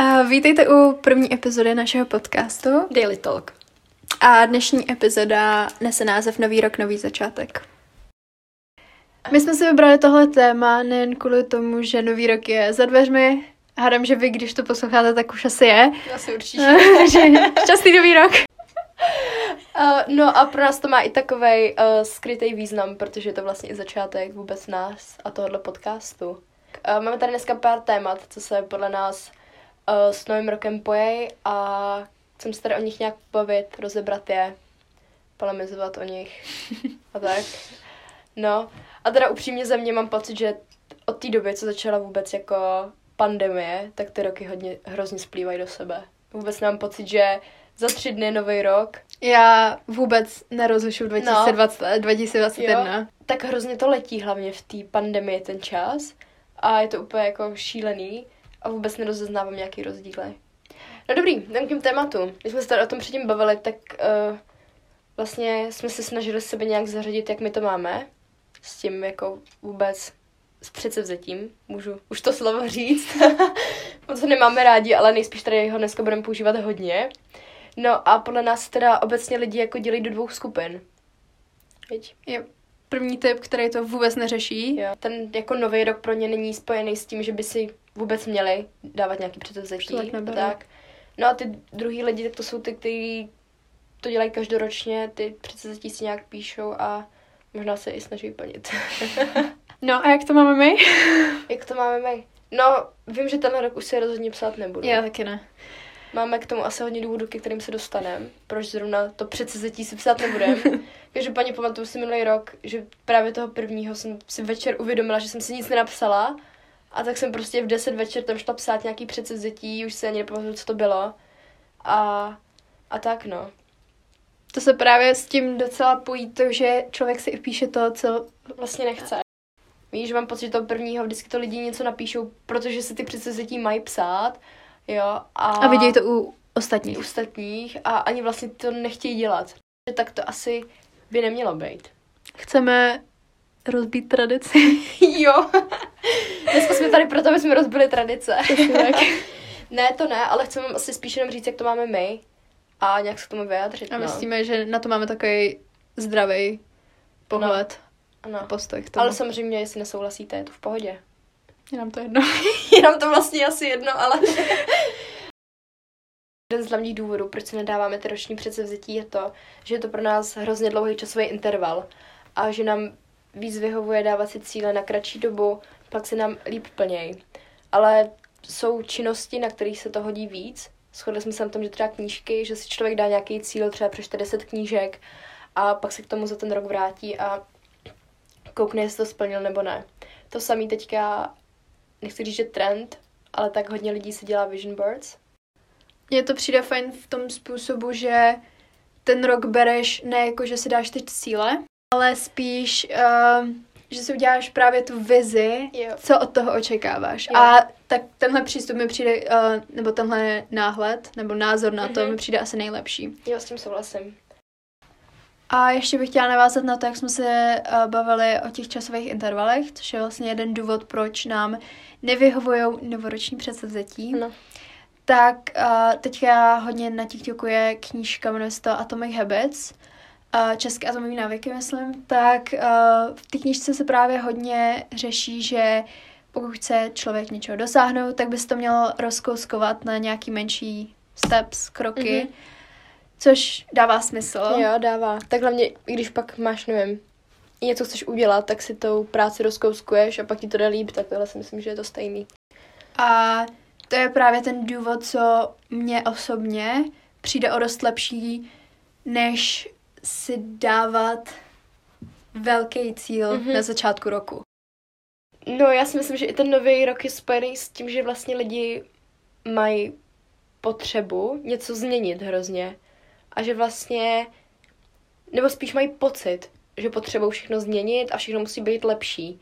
A vítejte u první epizody našeho podcastu. Daily Talk. A dnešní epizoda nese název Nový rok, nový začátek. My jsme si vybrali tohle téma nejen kvůli tomu, že nový rok je za dveřmi. Hádám, že vy, když to posloucháte, tak už asi je. Asi určitě. že šťastný nový rok. Uh, no a pro nás to má i takový uh, skrytý význam, protože je to vlastně i začátek vůbec nás a tohohle podcastu. Uh, máme tady dneska pár témat, co se podle nás uh, s novým rokem pojej a chcem se tady o nich nějak bavit, rozebrat je, polemizovat o nich a tak. No a teda upřímně ze mě mám pocit, že od té doby, co začala vůbec jako pandemie, tak ty roky hodně hrozně splývají do sebe. Vůbec nemám pocit, že za tři dny nový rok. Já vůbec nerozlišu 2020, no. 2021. Jo, tak hrozně to letí hlavně v té pandemii ten čas a je to úplně jako šílený a vůbec nerozeznávám nějaký rozdíly. No dobrý, jdem k těm tématu. Když jsme se tady o tom předtím bavili, tak uh, vlastně jsme se snažili sebe nějak zařadit, jak my to máme. S tím jako vůbec s předsevzetím, můžu už to slovo říct. Moc ho nemáme rádi, ale nejspíš tady ho dneska budeme používat hodně. No a podle nás teda obecně lidi jako dělí do dvou skupin. Viď? Je první typ, který to vůbec neřeší. Jo. Ten jako nový rok pro ně není spojený s tím, že by si vůbec měli dávat nějaký předsevzetí. Tak. No a ty druhý lidi, tak to jsou ty, kteří to dělají každoročně, ty předsevzetí si nějak píšou a možná se i snaží plnit. no a jak to máme my? jak to máme my? No, vím, že tenhle rok už se rozhodně psát nebudu. Já taky ne. Máme k tomu asi hodně důvodů, ke kterým se dostaneme. Proč zrovna to předsezetí si psát nebudeme. paní pamatuju si minulý rok, že právě toho prvního jsem si večer uvědomila, že jsem si nic nenapsala. A tak jsem prostě v 10 večer tam šla psát nějaký předsezetí, už si ani nepamatuju, co to bylo. A, a tak no. To se právě s tím docela pojí to, že člověk si i píše to, co vlastně nechce. Víš, mám pocit, že toho prvního vždycky to lidi něco napíšou, protože si ty předsezetí mají psát Jo, a, a vidějí to u ostatních. U ostatních a ani vlastně to nechtějí dělat. Tak to asi by nemělo být. Chceme rozbít tradici. jo. Dneska jsme tady proto, aby jsme rozbili tradice. ne, to ne, ale chceme asi spíš jenom říct, jak to máme my a nějak se k tomu vyjádřit. A no. myslíme, no. že na to máme takový zdravý pohled no. a postoj k tomu. Ale samozřejmě, jestli nesouhlasíte, je to v pohodě. Je nám to jedno. je nám to vlastně asi jedno, ale... Jeden z hlavních důvodů, proč se nedáváme ty roční předsevzetí, je to, že je to pro nás hrozně dlouhý časový interval a že nám víc vyhovuje dávat si cíle na kratší dobu, pak se nám líp plněj. Ale jsou činnosti, na kterých se to hodí víc. Shodli jsme se na tom, že třeba knížky, že si člověk dá nějaký cíl, třeba přečte 10 knížek a pak se k tomu za ten rok vrátí a koukne, jestli to splnil nebo ne. To samý teďka nechci říct, že trend, ale tak hodně lidí si dělá vision boards. Mně to přijde fajn v tom způsobu, že ten rok bereš ne jako, že si dáš teď cíle, ale spíš, uh, že si uděláš právě tu vizi, jo. co od toho očekáváš. Jo. A tak tenhle přístup mi přijde, uh, nebo tenhle náhled, nebo názor na mm-hmm. to mhm. mi přijde asi nejlepší. Jo, s tím souhlasím. A ještě bych chtěla navázat na to, jak jsme se uh, bavili o těch časových intervalech, což je vlastně jeden důvod, proč nám nevyhovují novoroční předsevzetí. No. Tak uh, teďka hodně na TikToku je knížka, jmenuje se to Atomic Habits, české atomové návyky, myslím, tak uh, v té knížce se právě hodně řeší, že pokud chce člověk něčeho dosáhnout, tak by se to mělo rozkouskovat na nějaký menší steps, kroky, mm-hmm Což dává smysl. Jo, dává. Tak hlavně, i když pak máš, nevím, něco chceš udělat, tak si tou práci rozkouskuješ a pak ti to jde líp, tak tohle si myslím, že je to stejný. A to je právě ten důvod, co mě osobně přijde o dost lepší, než si dávat velký cíl mm-hmm. na začátku roku. No, já si myslím, že i ten nový rok je spojený s tím, že vlastně lidi mají potřebu něco změnit hrozně a že vlastně, nebo spíš mají pocit, že potřebují všechno změnit a všechno musí být lepší,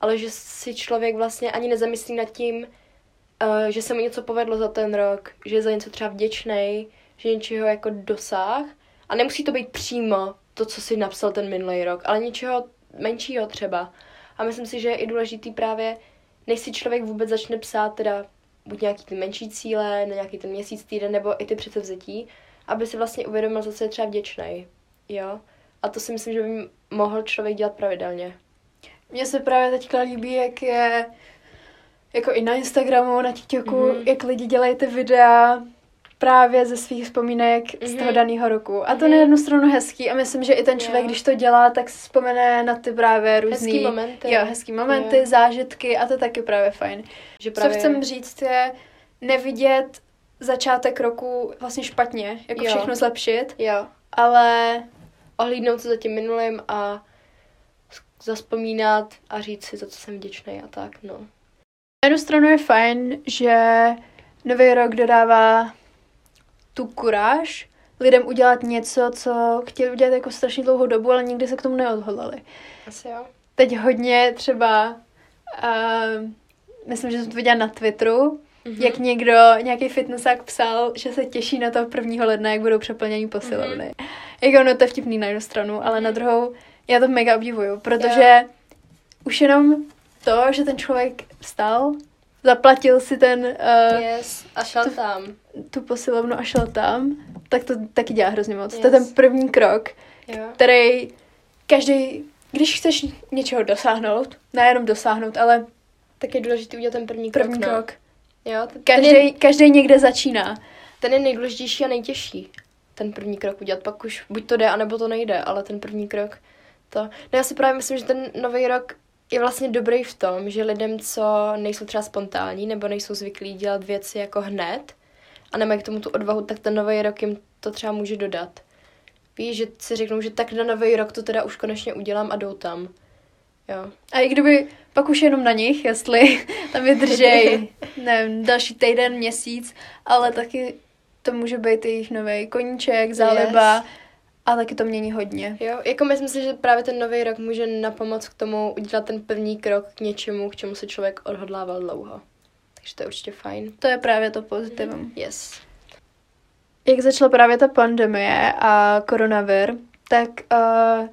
ale že si člověk vlastně ani nezamyslí nad tím, uh, že se mu něco povedlo za ten rok, že je za něco třeba vděčný, že něčeho jako dosáh a nemusí to být přímo to, co si napsal ten minulý rok, ale něčeho menšího třeba. A myslím si, že je i důležitý právě, než si člověk vůbec začne psát teda buď nějaký ty menší cíle, na nějaký ten měsíc, týden, nebo i ty předsevzetí, aby si vlastně uvědomil, za co je třeba vděčný. Jo? A to si myslím, že by mohl člověk dělat pravidelně. Mně se právě teďka líbí, jak je jako i na Instagramu, na TikToku, mm-hmm. jak lidi dělají ty videa právě ze svých vzpomínek mm-hmm. z toho mhm. daného roku. A to mm-hmm. na jednu stranu hezký a myslím, že i ten člověk, jo. když to dělá, tak si vzpomene na ty právě různý... Hezký momenty. Jo, hezký momenty, jo. zážitky a to taky právě fajn. Že právě... Co chcem říct je nevidět začátek roku vlastně špatně, jako jo. všechno zlepšit, jo. ale ohlídnout se za tím minulým a zaspomínat a říct si, za co jsem vděčný a tak, no. Na jednu stranu je fajn, že nový rok dodává tu kuráž lidem udělat něco, co chtěli udělat jako strašně dlouhou dobu, ale nikdy se k tomu neodhodlali. Asi jo. Teď hodně třeba, uh, myslím, že jsem to viděla na Twitteru, mm-hmm. jak někdo, nějaký fitnessák psal, že se těší na to 1. ledna, jak budou přeplnění posilovny. Mm-hmm. Jako ono to je vtipný na jednu stranu, ale mm-hmm. na druhou já to mega obdivuju, protože jo. už jenom to, že ten člověk vstal, zaplatil si ten... Uh, yes, a šel tu, tam. Tu posilovnu a šel tam, tak to taky dělá hrozně moc. Yes. To je ten první krok, jo. který každý, když chceš něčeho dosáhnout, nejenom dosáhnout, ale... Tak je důležité udělat ten první krok. První no. krok. Jo, každý, je, každý někde začíná. Ten je nejdůležitější a nejtěžší. Ten první krok udělat, pak už buď to jde, anebo to nejde, ale ten první krok to. No já si právě myslím, že ten nový rok je vlastně dobrý v tom, že lidem, co nejsou třeba spontánní nebo nejsou zvyklí dělat věci jako hned a nemají k tomu tu odvahu, tak ten nový rok jim to třeba může dodat. Víš, že si řeknou, že tak na nový rok to teda už konečně udělám a jdou tam. Jo. A i kdyby pak už jenom na nich, jestli tam vydržej, nevím, další týden, měsíc, ale taky to může být jejich nový koníček, záliba, yes. A taky to mění hodně. Jo, jako myslím si, že právě ten nový rok může napomoct k tomu udělat ten první krok k něčemu, k čemu se člověk odhodlával dlouho. Takže to je určitě fajn. To je právě to pozitivum. Mm, yes. Jak začala právě ta pandemie a koronavir, tak uh,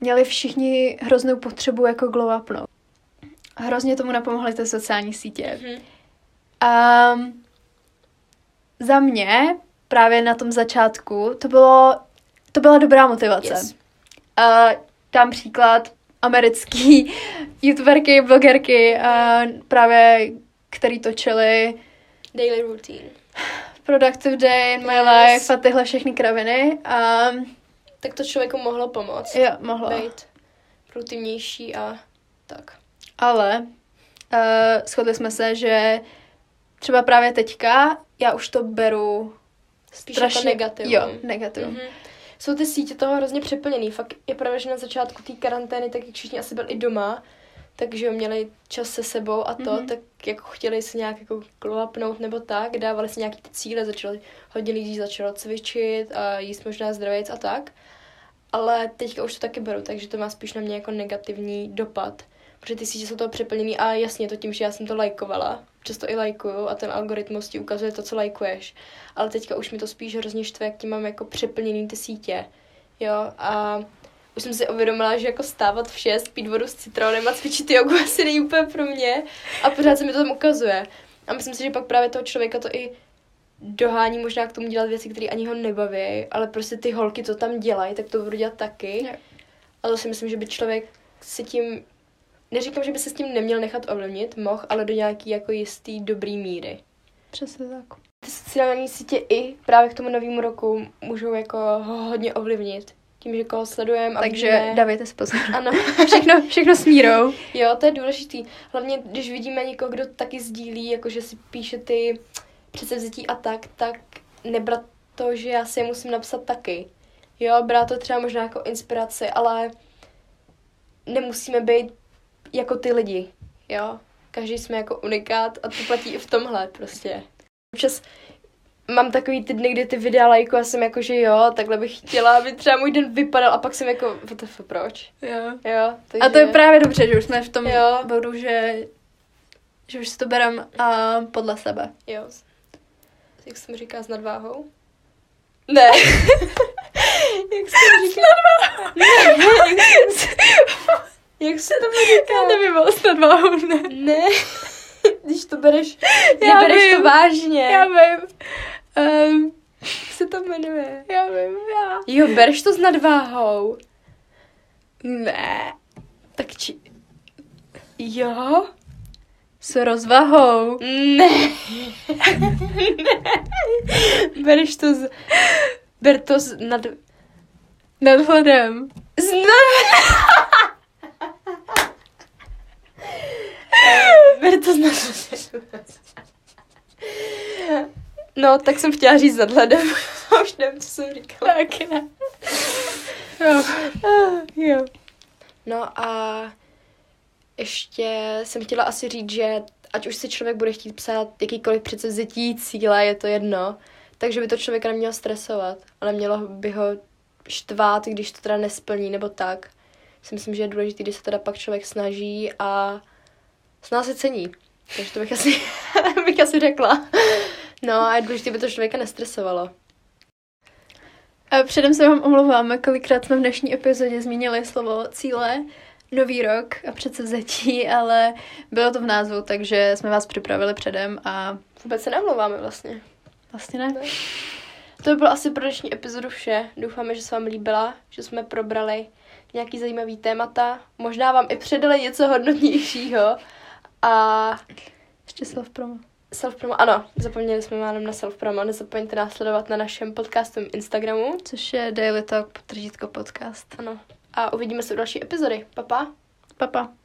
měli všichni hroznou potřebu jako glow upnout. Hrozně tomu napomohly ty sociální sítě. Mm-hmm. Um, za mě právě na tom začátku to bylo to byla dobrá motivace. Yes. Uh, dám příklad americký youtuberky, blogerky, uh, právě který točili Daily Routine. Productive Day in My yes. Life a tyhle všechny kraviny. Um, tak to člověku mohlo pomoct. Jo, mohlo. Být produktivnější a tak. Ale uh, shodli jsme se, že třeba právě teďka já už to beru Spíš jako strašně... Jako negativum. Jo, negativum. Mm-hmm jsou ty sítě toho hrozně přeplněný. Fakt je pravda, že na začátku té karantény, tak jak všichni asi byli i doma, takže měli čas se sebou a to, mm-hmm. tak jako chtěli se nějak jako klopnout nebo tak, dávali si nějaký ty cíle, začali, hodně lidí začalo cvičit a jíst možná zdravejc a tak. Ale teďka už to taky beru, takže to má spíš na mě jako negativní dopad. Protože ty sítě jsou toho přeplněný a jasně to tím, že já jsem to lajkovala, často i lajkuju a ten algoritmus ti ukazuje to, co lajkuješ. Ale teďka už mi to spíš hrozně štve, jak tím mám jako přeplněný ty sítě. Jo, a už jsem si uvědomila, že jako stávat v 6, pít vodu s citronem a cvičit jogu asi není úplně pro mě. A pořád se mi to tam ukazuje. A myslím si, že pak právě toho člověka to i dohání možná k tomu dělat věci, které ani ho nebaví, ale prostě ty holky, co tam dělají, tak to budu dělat taky. Ne. A to si myslím, že by člověk si tím neříkám, že by se s tím neměl nechat ovlivnit, mohl, ale do nějaký jako jistý dobrý míry. Přesně tak. Ty sociální sítě i právě k tomu novému roku můžou jako hodně ovlivnit. Tím, že koho sledujeme a Takže vidíme... dávejte si pozor. Ano. všechno, všechno s mírou. Jo, to je důležitý. Hlavně, když vidíme někoho, kdo taky sdílí, jakože si píše ty předsevzetí a tak, tak nebrat to, že já si je musím napsat taky. Jo, brát to třeba možná jako inspiraci, ale nemusíme být jako ty lidi, jo. Každý jsme jako unikát a to platí i v tomhle prostě. Občas mám takový ty dny, kdy ty videa lajku a jsem jako, že jo, takhle bych chtěla, aby třeba můj den vypadal a pak jsem jako, WTF, proč? Jo. Jo, takže... A to je právě dobře, že už jsme v tom jo. bodu, že, že už si to berem a podle sebe. Jo. Jak se mi říká s nadváhou? Ne. jak se mi říká? S nadváhou. Ne, jak se... Jak se to říká? Já nevím, ale s nadváhou ne. Ne. když to bereš, já bereš vím. to vážně. Já vím. Um, jak se to jmenuje? Já vím, já. Jo, bereš to s nadváhou. Ne. Tak či... Jo? S rozvahou. Ne. ne. Bereš to z... Ber to z nad... Nadhledem. Z nad... Ber to z nadhledem. No, tak jsem chtěla říct nadhledem. Už nevím, co jsem říkala. Taky ne. Jo. jo. No a ještě jsem chtěla asi říct, že ať už si člověk bude chtít psát jakýkoliv předsevzetí cíle, je to jedno, takže by to člověka nemělo stresovat, ale mělo by ho štvát, když to teda nesplní, nebo tak. Si myslím, že je důležité, když se teda pak člověk snaží a s nás se cení. Takže to bych asi, bych asi řekla. No a je důležité, by to člověka nestresovalo. A předem se vám omlouváme, kolikrát jsme v dnešní epizodě zmínili slovo cíle, nový rok a předsevzetí, ale bylo to v názvu, takže jsme vás připravili předem a... Vůbec se neomlouváme vlastně. Vlastně ne. To by bylo asi pro dnešní epizodu vše. Doufáme, že se vám líbila, že jsme probrali nějaký zajímavý témata. Možná vám i předali něco hodnotnějšího. A ještě self promo. Self promo, ano, zapomněli jsme málem na self promo. Nezapomeňte nás sledovat na našem podcastovém Instagramu. Což je Daily Talk, potržítko podcast. Ano. A uvidíme se u další epizody. Papa. Papa.